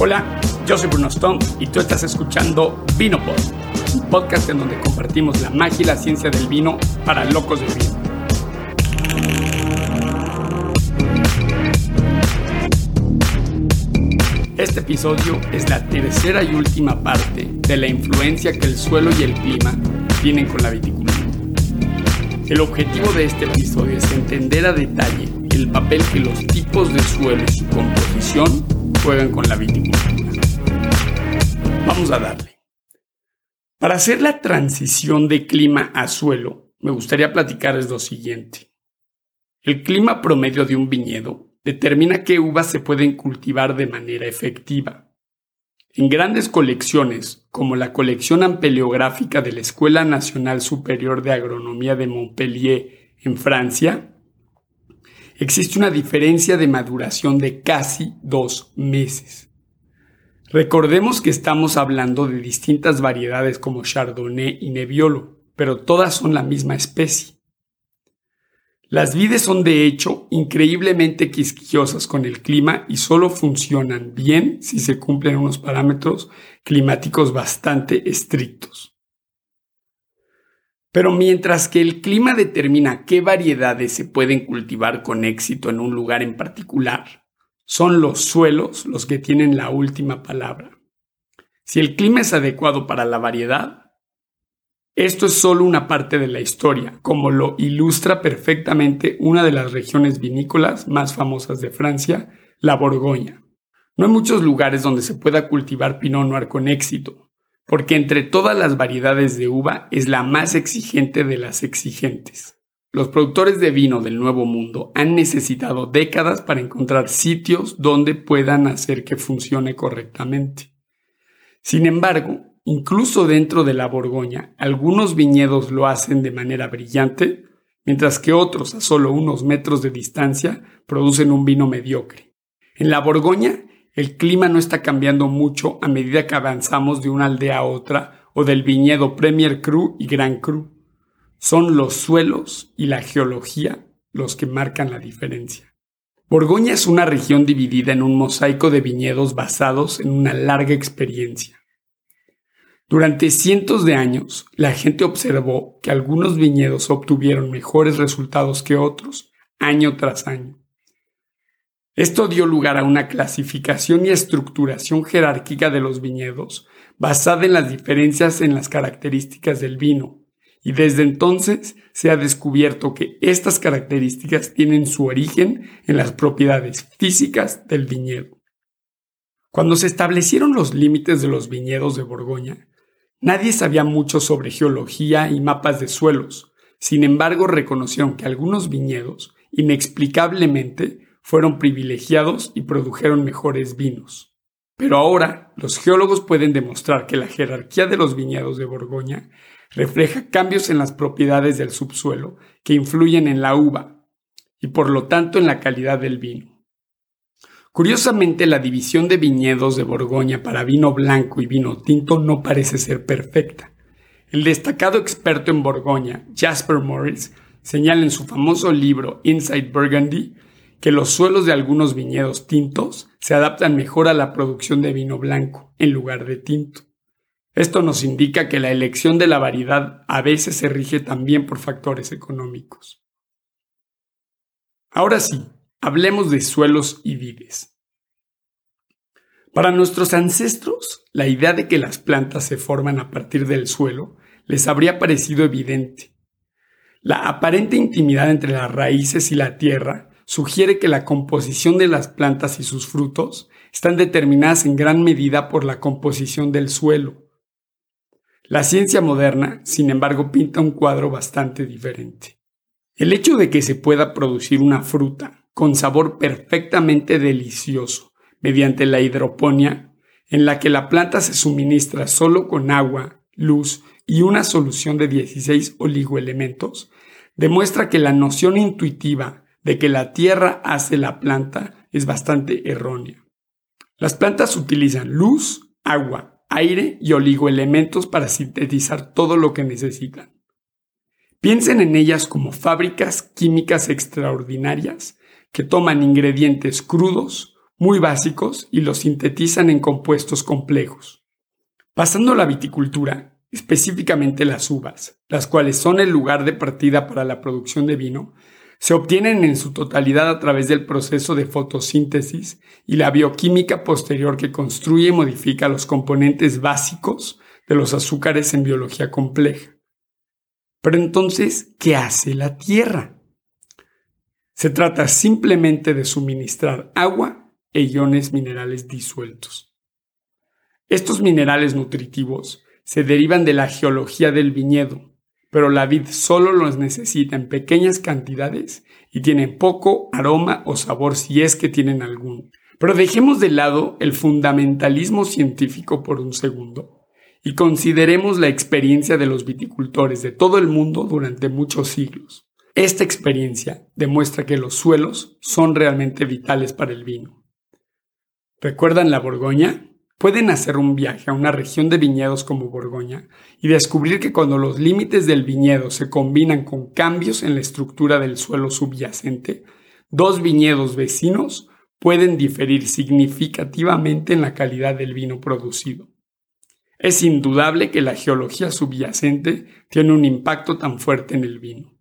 Hola, yo soy Bruno Stone y tú estás escuchando Vinopod, un podcast en donde compartimos la magia y la ciencia del vino para locos de vino. Este episodio es la tercera y última parte de la influencia que el suelo y el clima tienen con la viticultura. El objetivo de este episodio es entender a detalle el papel que los tipos de suelo y su composición juegan con la viticultura. Vamos a darle. Para hacer la transición de clima a suelo, me gustaría platicarles lo siguiente. El clima promedio de un viñedo determina qué uvas se pueden cultivar de manera efectiva. En grandes colecciones, como la colección ampeleográfica de la Escuela Nacional Superior de Agronomía de Montpellier en Francia, existe una diferencia de maduración de casi dos meses. Recordemos que estamos hablando de distintas variedades como Chardonnay y Nebbiolo, pero todas son la misma especie. Las vides son de hecho increíblemente quisquillosas con el clima y solo funcionan bien si se cumplen unos parámetros climáticos bastante estrictos. Pero mientras que el clima determina qué variedades se pueden cultivar con éxito en un lugar en particular, son los suelos los que tienen la última palabra. Si el clima es adecuado para la variedad, esto es solo una parte de la historia, como lo ilustra perfectamente una de las regiones vinícolas más famosas de Francia, la Borgoña. No hay muchos lugares donde se pueda cultivar Pinot Noir con éxito, porque entre todas las variedades de uva es la más exigente de las exigentes. Los productores de vino del Nuevo Mundo han necesitado décadas para encontrar sitios donde puedan hacer que funcione correctamente. Sin embargo, incluso dentro de la Borgoña, algunos viñedos lo hacen de manera brillante, mientras que otros a solo unos metros de distancia producen un vino mediocre. En la Borgoña el clima no está cambiando mucho a medida que avanzamos de una aldea a otra o del viñedo Premier Cru y Gran Cru. Son los suelos y la geología los que marcan la diferencia. Borgoña es una región dividida en un mosaico de viñedos basados en una larga experiencia. Durante cientos de años, la gente observó que algunos viñedos obtuvieron mejores resultados que otros, año tras año. Esto dio lugar a una clasificación y estructuración jerárquica de los viñedos, basada en las diferencias en las características del vino, y desde entonces se ha descubierto que estas características tienen su origen en las propiedades físicas del viñedo. Cuando se establecieron los límites de los viñedos de Borgoña, nadie sabía mucho sobre geología y mapas de suelos, sin embargo reconocieron que algunos viñedos, inexplicablemente, fueron privilegiados y produjeron mejores vinos. Pero ahora los geólogos pueden demostrar que la jerarquía de los viñedos de Borgoña refleja cambios en las propiedades del subsuelo que influyen en la uva y por lo tanto en la calidad del vino. Curiosamente, la división de viñedos de Borgoña para vino blanco y vino tinto no parece ser perfecta. El destacado experto en Borgoña, Jasper Morris, señala en su famoso libro Inside Burgundy que los suelos de algunos viñedos tintos se adaptan mejor a la producción de vino blanco en lugar de tinto. Esto nos indica que la elección de la variedad a veces se rige también por factores económicos. Ahora sí, hablemos de suelos y vides. Para nuestros ancestros, la idea de que las plantas se forman a partir del suelo les habría parecido evidente. La aparente intimidad entre las raíces y la tierra sugiere que la composición de las plantas y sus frutos están determinadas en gran medida por la composición del suelo. La ciencia moderna, sin embargo, pinta un cuadro bastante diferente. El hecho de que se pueda producir una fruta con sabor perfectamente delicioso mediante la hidroponía, en la que la planta se suministra solo con agua, luz y una solución de 16 oligoelementos, demuestra que la noción intuitiva de que la tierra hace la planta es bastante errónea. Las plantas utilizan luz, agua, aire y oligoelementos para sintetizar todo lo que necesitan. Piensen en ellas como fábricas químicas extraordinarias que toman ingredientes crudos, muy básicos y los sintetizan en compuestos complejos. Pasando a la viticultura, específicamente las uvas, las cuales son el lugar de partida para la producción de vino, se obtienen en su totalidad a través del proceso de fotosíntesis y la bioquímica posterior que construye y modifica los componentes básicos de los azúcares en biología compleja. Pero entonces, ¿qué hace la Tierra? Se trata simplemente de suministrar agua e iones minerales disueltos. Estos minerales nutritivos se derivan de la geología del viñedo, pero la vid solo los necesita en pequeñas cantidades y tiene poco aroma o sabor si es que tienen algún. Pero dejemos de lado el fundamentalismo científico por un segundo y consideremos la experiencia de los viticultores de todo el mundo durante muchos siglos. Esta experiencia demuestra que los suelos son realmente vitales para el vino. ¿Recuerdan la Borgoña? Pueden hacer un viaje a una región de viñedos como Borgoña y descubrir que cuando los límites del viñedo se combinan con cambios en la estructura del suelo subyacente, dos viñedos vecinos pueden diferir significativamente en la calidad del vino producido. Es indudable que la geología subyacente tiene un impacto tan fuerte en el vino.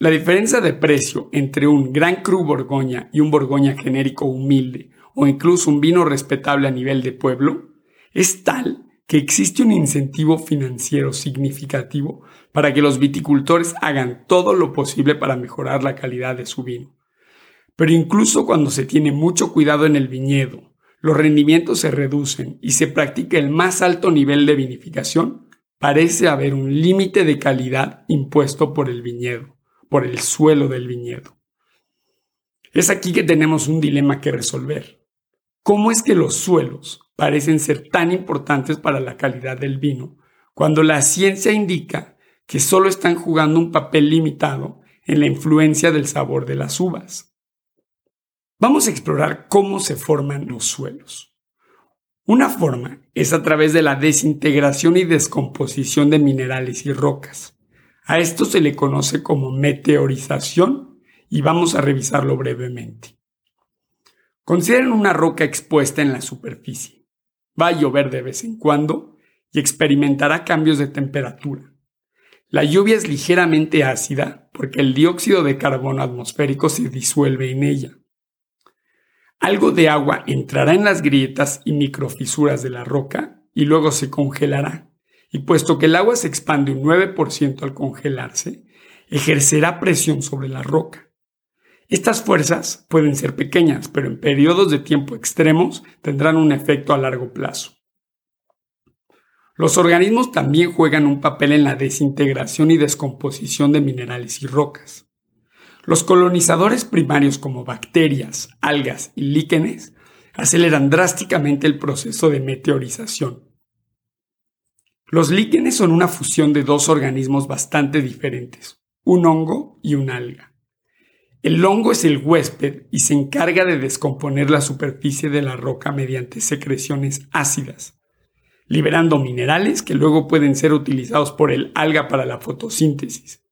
La diferencia de precio entre un Gran Cru Borgoña y un Borgoña genérico humilde o incluso un vino respetable a nivel de pueblo, es tal que existe un incentivo financiero significativo para que los viticultores hagan todo lo posible para mejorar la calidad de su vino. Pero incluso cuando se tiene mucho cuidado en el viñedo, los rendimientos se reducen y se practica el más alto nivel de vinificación, parece haber un límite de calidad impuesto por el viñedo, por el suelo del viñedo. Es aquí que tenemos un dilema que resolver. ¿Cómo es que los suelos parecen ser tan importantes para la calidad del vino cuando la ciencia indica que solo están jugando un papel limitado en la influencia del sabor de las uvas? Vamos a explorar cómo se forman los suelos. Una forma es a través de la desintegración y descomposición de minerales y rocas. A esto se le conoce como meteorización y vamos a revisarlo brevemente. Consideren una roca expuesta en la superficie. Va a llover de vez en cuando y experimentará cambios de temperatura. La lluvia es ligeramente ácida porque el dióxido de carbono atmosférico se disuelve en ella. Algo de agua entrará en las grietas y microfisuras de la roca y luego se congelará. Y puesto que el agua se expande un 9% al congelarse, ejercerá presión sobre la roca. Estas fuerzas pueden ser pequeñas, pero en periodos de tiempo extremos tendrán un efecto a largo plazo. Los organismos también juegan un papel en la desintegración y descomposición de minerales y rocas. Los colonizadores primarios como bacterias, algas y líquenes aceleran drásticamente el proceso de meteorización. Los líquenes son una fusión de dos organismos bastante diferentes, un hongo y un alga. El hongo es el huésped y se encarga de descomponer la superficie de la roca mediante secreciones ácidas, liberando minerales que luego pueden ser utilizados por el alga para la fotosíntesis,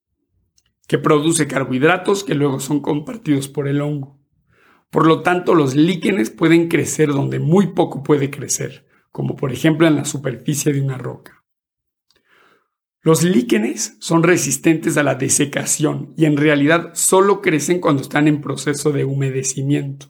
que produce carbohidratos que luego son compartidos por el hongo. Por lo tanto, los líquenes pueden crecer donde muy poco puede crecer, como por ejemplo en la superficie de una roca. Los líquenes son resistentes a la desecación y en realidad solo crecen cuando están en proceso de humedecimiento.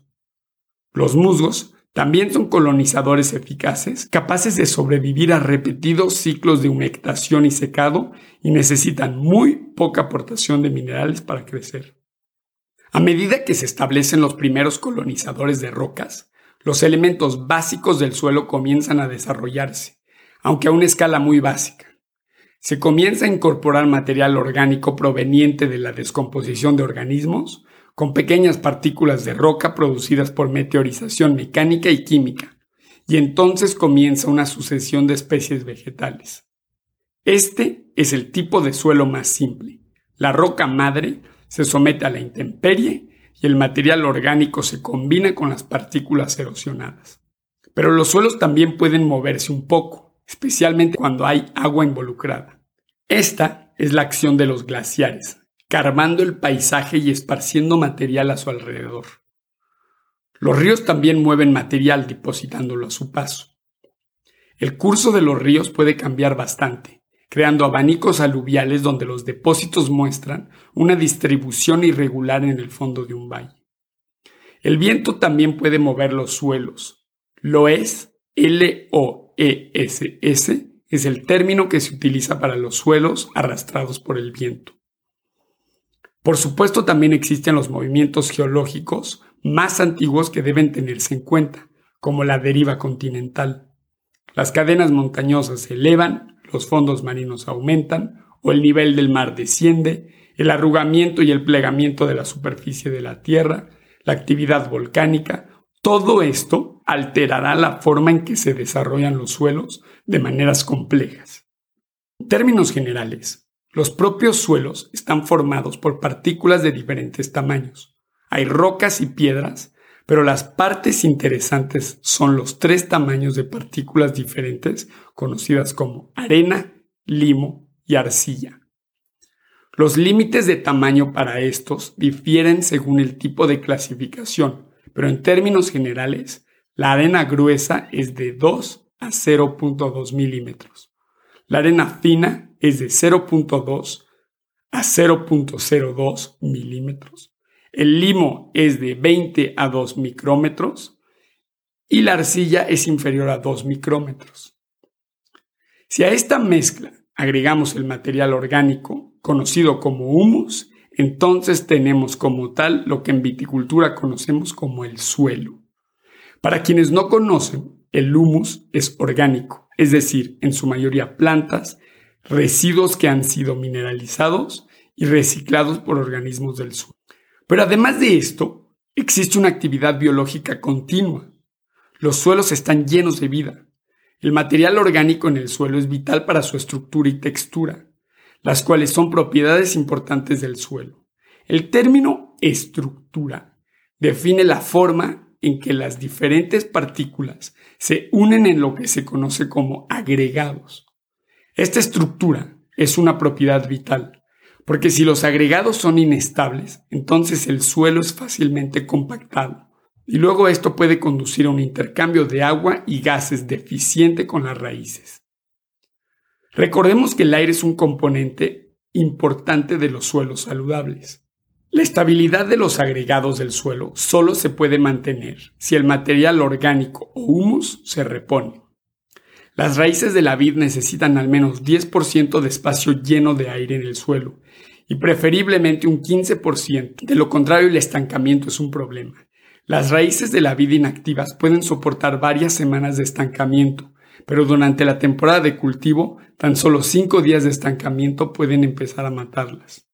Los musgos también son colonizadores eficaces, capaces de sobrevivir a repetidos ciclos de humectación y secado y necesitan muy poca aportación de minerales para crecer. A medida que se establecen los primeros colonizadores de rocas, los elementos básicos del suelo comienzan a desarrollarse, aunque a una escala muy básica se comienza a incorporar material orgánico proveniente de la descomposición de organismos, con pequeñas partículas de roca producidas por meteorización mecánica y química, y entonces comienza una sucesión de especies vegetales. Este es el tipo de suelo más simple. La roca madre se somete a la intemperie y el material orgánico se combina con las partículas erosionadas. Pero los suelos también pueden moverse un poco especialmente cuando hay agua involucrada. Esta es la acción de los glaciares, carmando el paisaje y esparciendo material a su alrededor. Los ríos también mueven material depositándolo a su paso. El curso de los ríos puede cambiar bastante, creando abanicos aluviales donde los depósitos muestran una distribución irregular en el fondo de un valle. El viento también puede mover los suelos. Lo es, L-O-E-S-S, es el término que se utiliza para los suelos arrastrados por el viento. Por supuesto también existen los movimientos geológicos más antiguos que deben tenerse en cuenta, como la deriva continental. Las cadenas montañosas se elevan, los fondos marinos aumentan o el nivel del mar desciende, el arrugamiento y el plegamiento de la superficie de la Tierra, la actividad volcánica, todo esto alterará la forma en que se desarrollan los suelos de maneras complejas. En términos generales, los propios suelos están formados por partículas de diferentes tamaños. Hay rocas y piedras pero las partes interesantes son los tres tamaños de partículas diferentes conocidas como arena, limo y arcilla. Los límites de tamaño para estos difieren según el tipo de clasificación, pero en términos generales, la arena gruesa es de 2 a 0.2 milímetros. La arena fina es de 0.2 a 0.02 milímetros el limo es de 20 a 2 micrómetros y la arcilla es inferior a 2 micrómetros. Si a esta mezcla agregamos el material orgánico, conocido como humus, entonces tenemos como tal lo que en viticultura conocemos como el suelo. Para quienes no conocen, el humus es orgánico, es decir, en su mayoría plantas, residuos que han sido mineralizados y reciclados por organismos del suelo. Pero además de esto, existe una actividad biológica continua. Los suelos están llenos de vida. El material orgánico en el suelo es vital para su estructura y textura, las cuales son propiedades importantes del suelo. El término estructura define la forma en que las diferentes partículas se unen en lo que se conoce como agregados. Esta estructura es una propiedad vital porque si los agregados son inestables, entonces el suelo es fácilmente compactado. Y luego esto puede conducir a un intercambio de agua y gases deficiente con las raíces. Recordemos que el aire es un componente importante de los suelos saludables. La estabilidad de los agregados del suelo solo se puede mantener si el material orgánico o humus se repone. Las raíces de la vid necesitan al menos 10% de espacio lleno de aire en el suelo y preferiblemente un 15%. De lo contrario, el estancamiento es un problema. Las raíces de la vid inactivas pueden soportar varias semanas de estancamiento, pero durante la temporada de cultivo, tan solo 5 días de estancamiento pueden empezar a matarlas.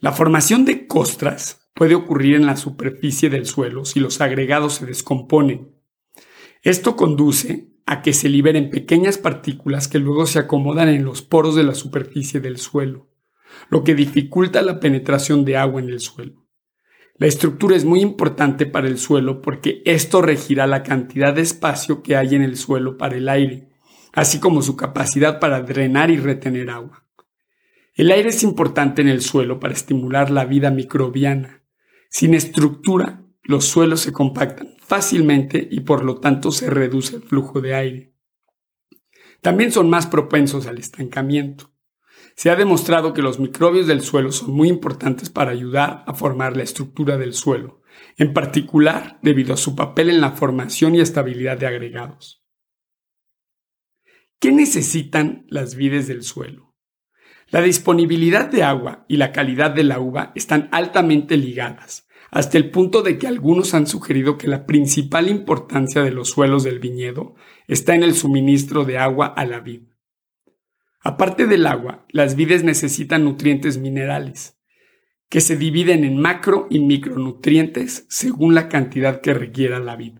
La formación de costras puede ocurrir en la superficie del suelo si los agregados se descomponen esto conduce a que se liberen pequeñas partículas que luego se acomodan en los poros de la superficie del suelo, lo que dificulta la penetración de agua en el suelo. La estructura es muy importante para el suelo porque esto regirá la cantidad de espacio que hay en el suelo para el aire, así como su capacidad para drenar y retener agua. El aire es importante en el suelo para estimular la vida microbiana. Sin estructura, los suelos se compactan fácilmente y por lo tanto se reduce el flujo de aire. También son más propensos al estancamiento. Se ha demostrado que los microbios del suelo son muy importantes para ayudar a formar la estructura del suelo, en particular debido a su papel en la formación y estabilidad de agregados. ¿Qué necesitan las vides del suelo? La disponibilidad de agua y la calidad de la uva están altamente ligadas, hasta el punto de que algunos han sugerido que la principal importancia de los suelos del viñedo está en el suministro de agua a la vid. Aparte del agua, las vides necesitan nutrientes minerales, que se dividen en macro y micronutrientes según la cantidad que requiera la vid.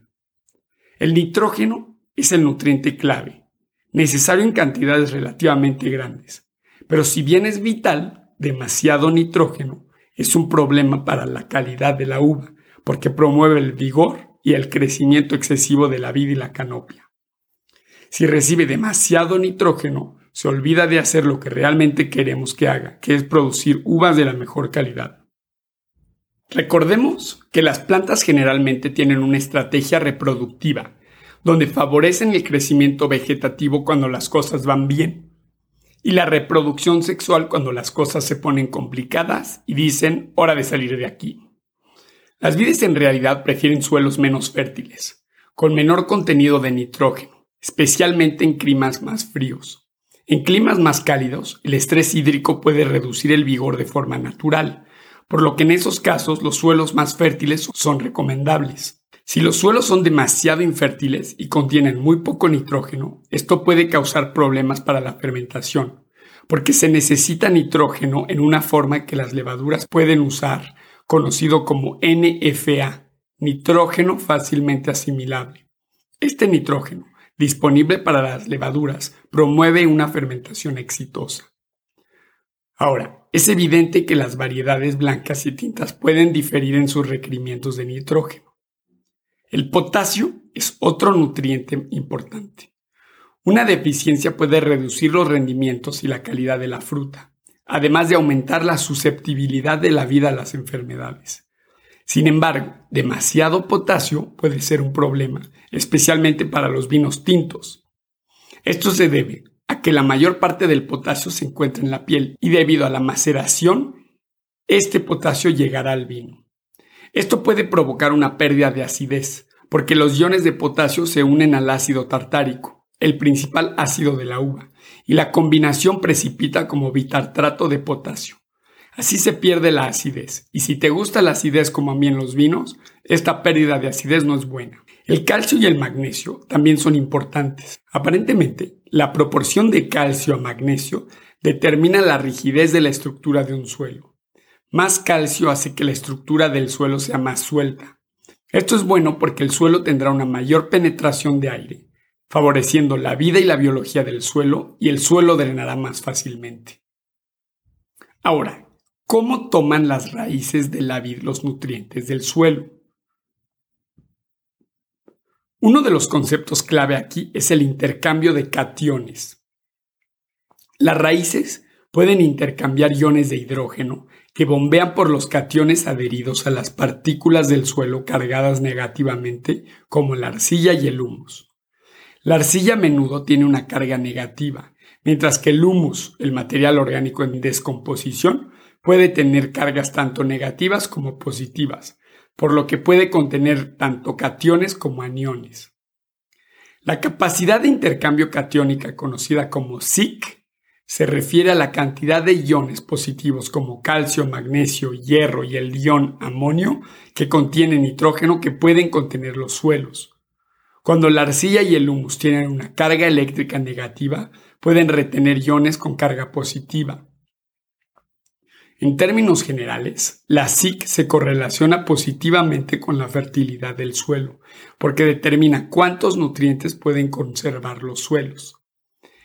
El nitrógeno es el nutriente clave, necesario en cantidades relativamente grandes, pero si bien es vital, demasiado nitrógeno es un problema para la calidad de la uva, porque promueve el vigor y el crecimiento excesivo de la vid y la canopia. Si recibe demasiado nitrógeno, se olvida de hacer lo que realmente queremos que haga, que es producir uvas de la mejor calidad. Recordemos que las plantas generalmente tienen una estrategia reproductiva, donde favorecen el crecimiento vegetativo cuando las cosas van bien, y la reproducción sexual cuando las cosas se ponen complicadas y dicen hora de salir de aquí. Las vides en realidad prefieren suelos menos fértiles, con menor contenido de nitrógeno, especialmente en climas más fríos. En climas más cálidos, el estrés hídrico puede reducir el vigor de forma natural, por lo que en esos casos los suelos más fértiles son recomendables. Si los suelos son demasiado infértiles y contienen muy poco nitrógeno, esto puede causar problemas para la fermentación, porque se necesita nitrógeno en una forma que las levaduras pueden usar, conocido como NFA, nitrógeno fácilmente asimilable. Este nitrógeno disponible para las levaduras promueve una fermentación exitosa. Ahora, es evidente que las variedades blancas y tintas pueden diferir en sus requerimientos de nitrógeno. El potasio es otro nutriente importante. Una deficiencia puede reducir los rendimientos y la calidad de la fruta, además de aumentar la susceptibilidad de la vida a las enfermedades. Sin embargo, demasiado potasio puede ser un problema, especialmente para los vinos tintos. Esto se debe a que la mayor parte del potasio se encuentra en la piel y debido a la maceración, este potasio llegará al vino. Esto puede provocar una pérdida de acidez, porque los iones de potasio se unen al ácido tartárico, el principal ácido de la uva, y la combinación precipita como bitartrato de potasio. Así se pierde la acidez. Y si te gusta la acidez como a mí en los vinos, esta pérdida de acidez no es buena. El calcio y el magnesio también son importantes. Aparentemente, la proporción de calcio a magnesio determina la rigidez de la estructura de un suelo. Más calcio hace que la estructura del suelo sea más suelta. Esto es bueno porque el suelo tendrá una mayor penetración de aire, favoreciendo la vida y la biología del suelo y el suelo drenará más fácilmente. Ahora, ¿Cómo toman las raíces de la vid los nutrientes del suelo? Uno de los conceptos clave aquí es el intercambio de cationes. Las raíces pueden intercambiar iones de hidrógeno que bombean por los cationes adheridos a las partículas del suelo cargadas negativamente, como la arcilla y el humus. La arcilla a menudo tiene una carga negativa, mientras que el humus, el material orgánico en descomposición, puede tener cargas tanto negativas como positivas, por lo que puede contener tanto cationes como aniones. La capacidad de intercambio catiónica conocida como SIC se refiere a la cantidad de iones positivos como calcio, magnesio, hierro y el ion amonio que contienen nitrógeno que pueden contener los suelos. Cuando la arcilla y el humus tienen una carga eléctrica negativa, pueden retener iones con carga positiva. En términos generales, la SIC se correlaciona positivamente con la fertilidad del suelo, porque determina cuántos nutrientes pueden conservar los suelos.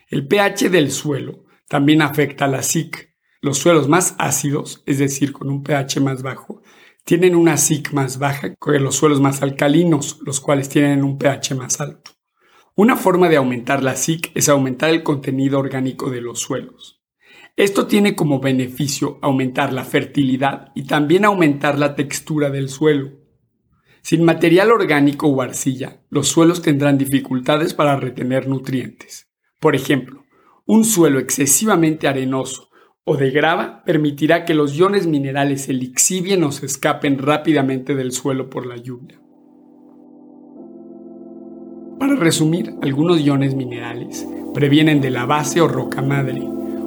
El pH del suelo también afecta a la SIC. Los suelos más ácidos, es decir, con un pH más bajo, tienen una SIC más baja que los suelos más alcalinos, los cuales tienen un pH más alto. Una forma de aumentar la SIC es aumentar el contenido orgánico de los suelos. Esto tiene como beneficio aumentar la fertilidad y también aumentar la textura del suelo. Sin material orgánico o arcilla, los suelos tendrán dificultades para retener nutrientes. Por ejemplo, un suelo excesivamente arenoso o de grava permitirá que los iones minerales se lixivien o se escapen rápidamente del suelo por la lluvia. Para resumir, algunos iones minerales previenen de la base o roca madre,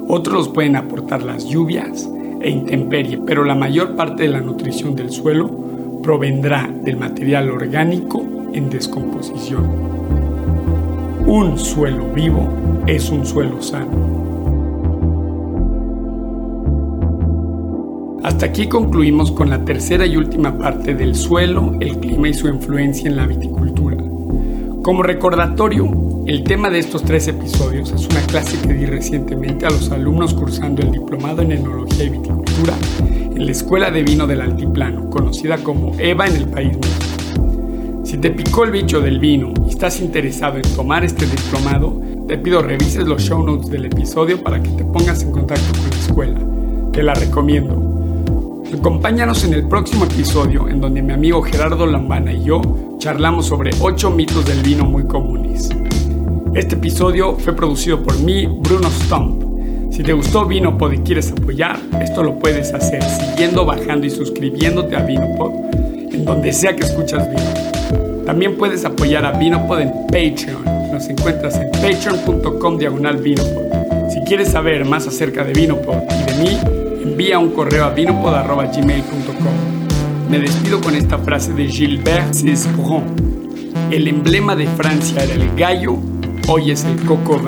otros pueden aportar las lluvias e intemperie, pero la mayor parte de la nutrición del suelo provendrá del material orgánico en descomposición. Un suelo vivo es un suelo sano. Hasta aquí concluimos con la tercera y última parte del suelo, el clima y su influencia en la viticultura. Como recordatorio, el tema de estos tres episodios es una clase que di recientemente a los alumnos cursando el diplomado en enología y viticultura en la Escuela de Vino del Altiplano, conocida como EVA en el país. Si te picó el bicho del vino y estás interesado en tomar este diplomado, te pido revises los show notes del episodio para que te pongas en contacto con la escuela. Te la recomiendo. Acompáñanos en el próximo episodio en donde mi amigo Gerardo Lambana y yo charlamos sobre 8 mitos del vino muy comunes. Este episodio fue producido por mí, Bruno Stump. Si te gustó Vinopod y quieres apoyar, esto lo puedes hacer siguiendo, bajando y suscribiéndote a Vinopod en donde sea que escuchas vino. También puedes apoyar a Vinopod en Patreon. Nos encuentras en patreon.com diagonal Vinopod. Si quieres saber más acerca de Vinopod y de mí, envía un correo a vinopod.gmail.com. Me despido con esta frase de Gilbert Cesbron. El emblema de Francia era el gallo, hoy es el coco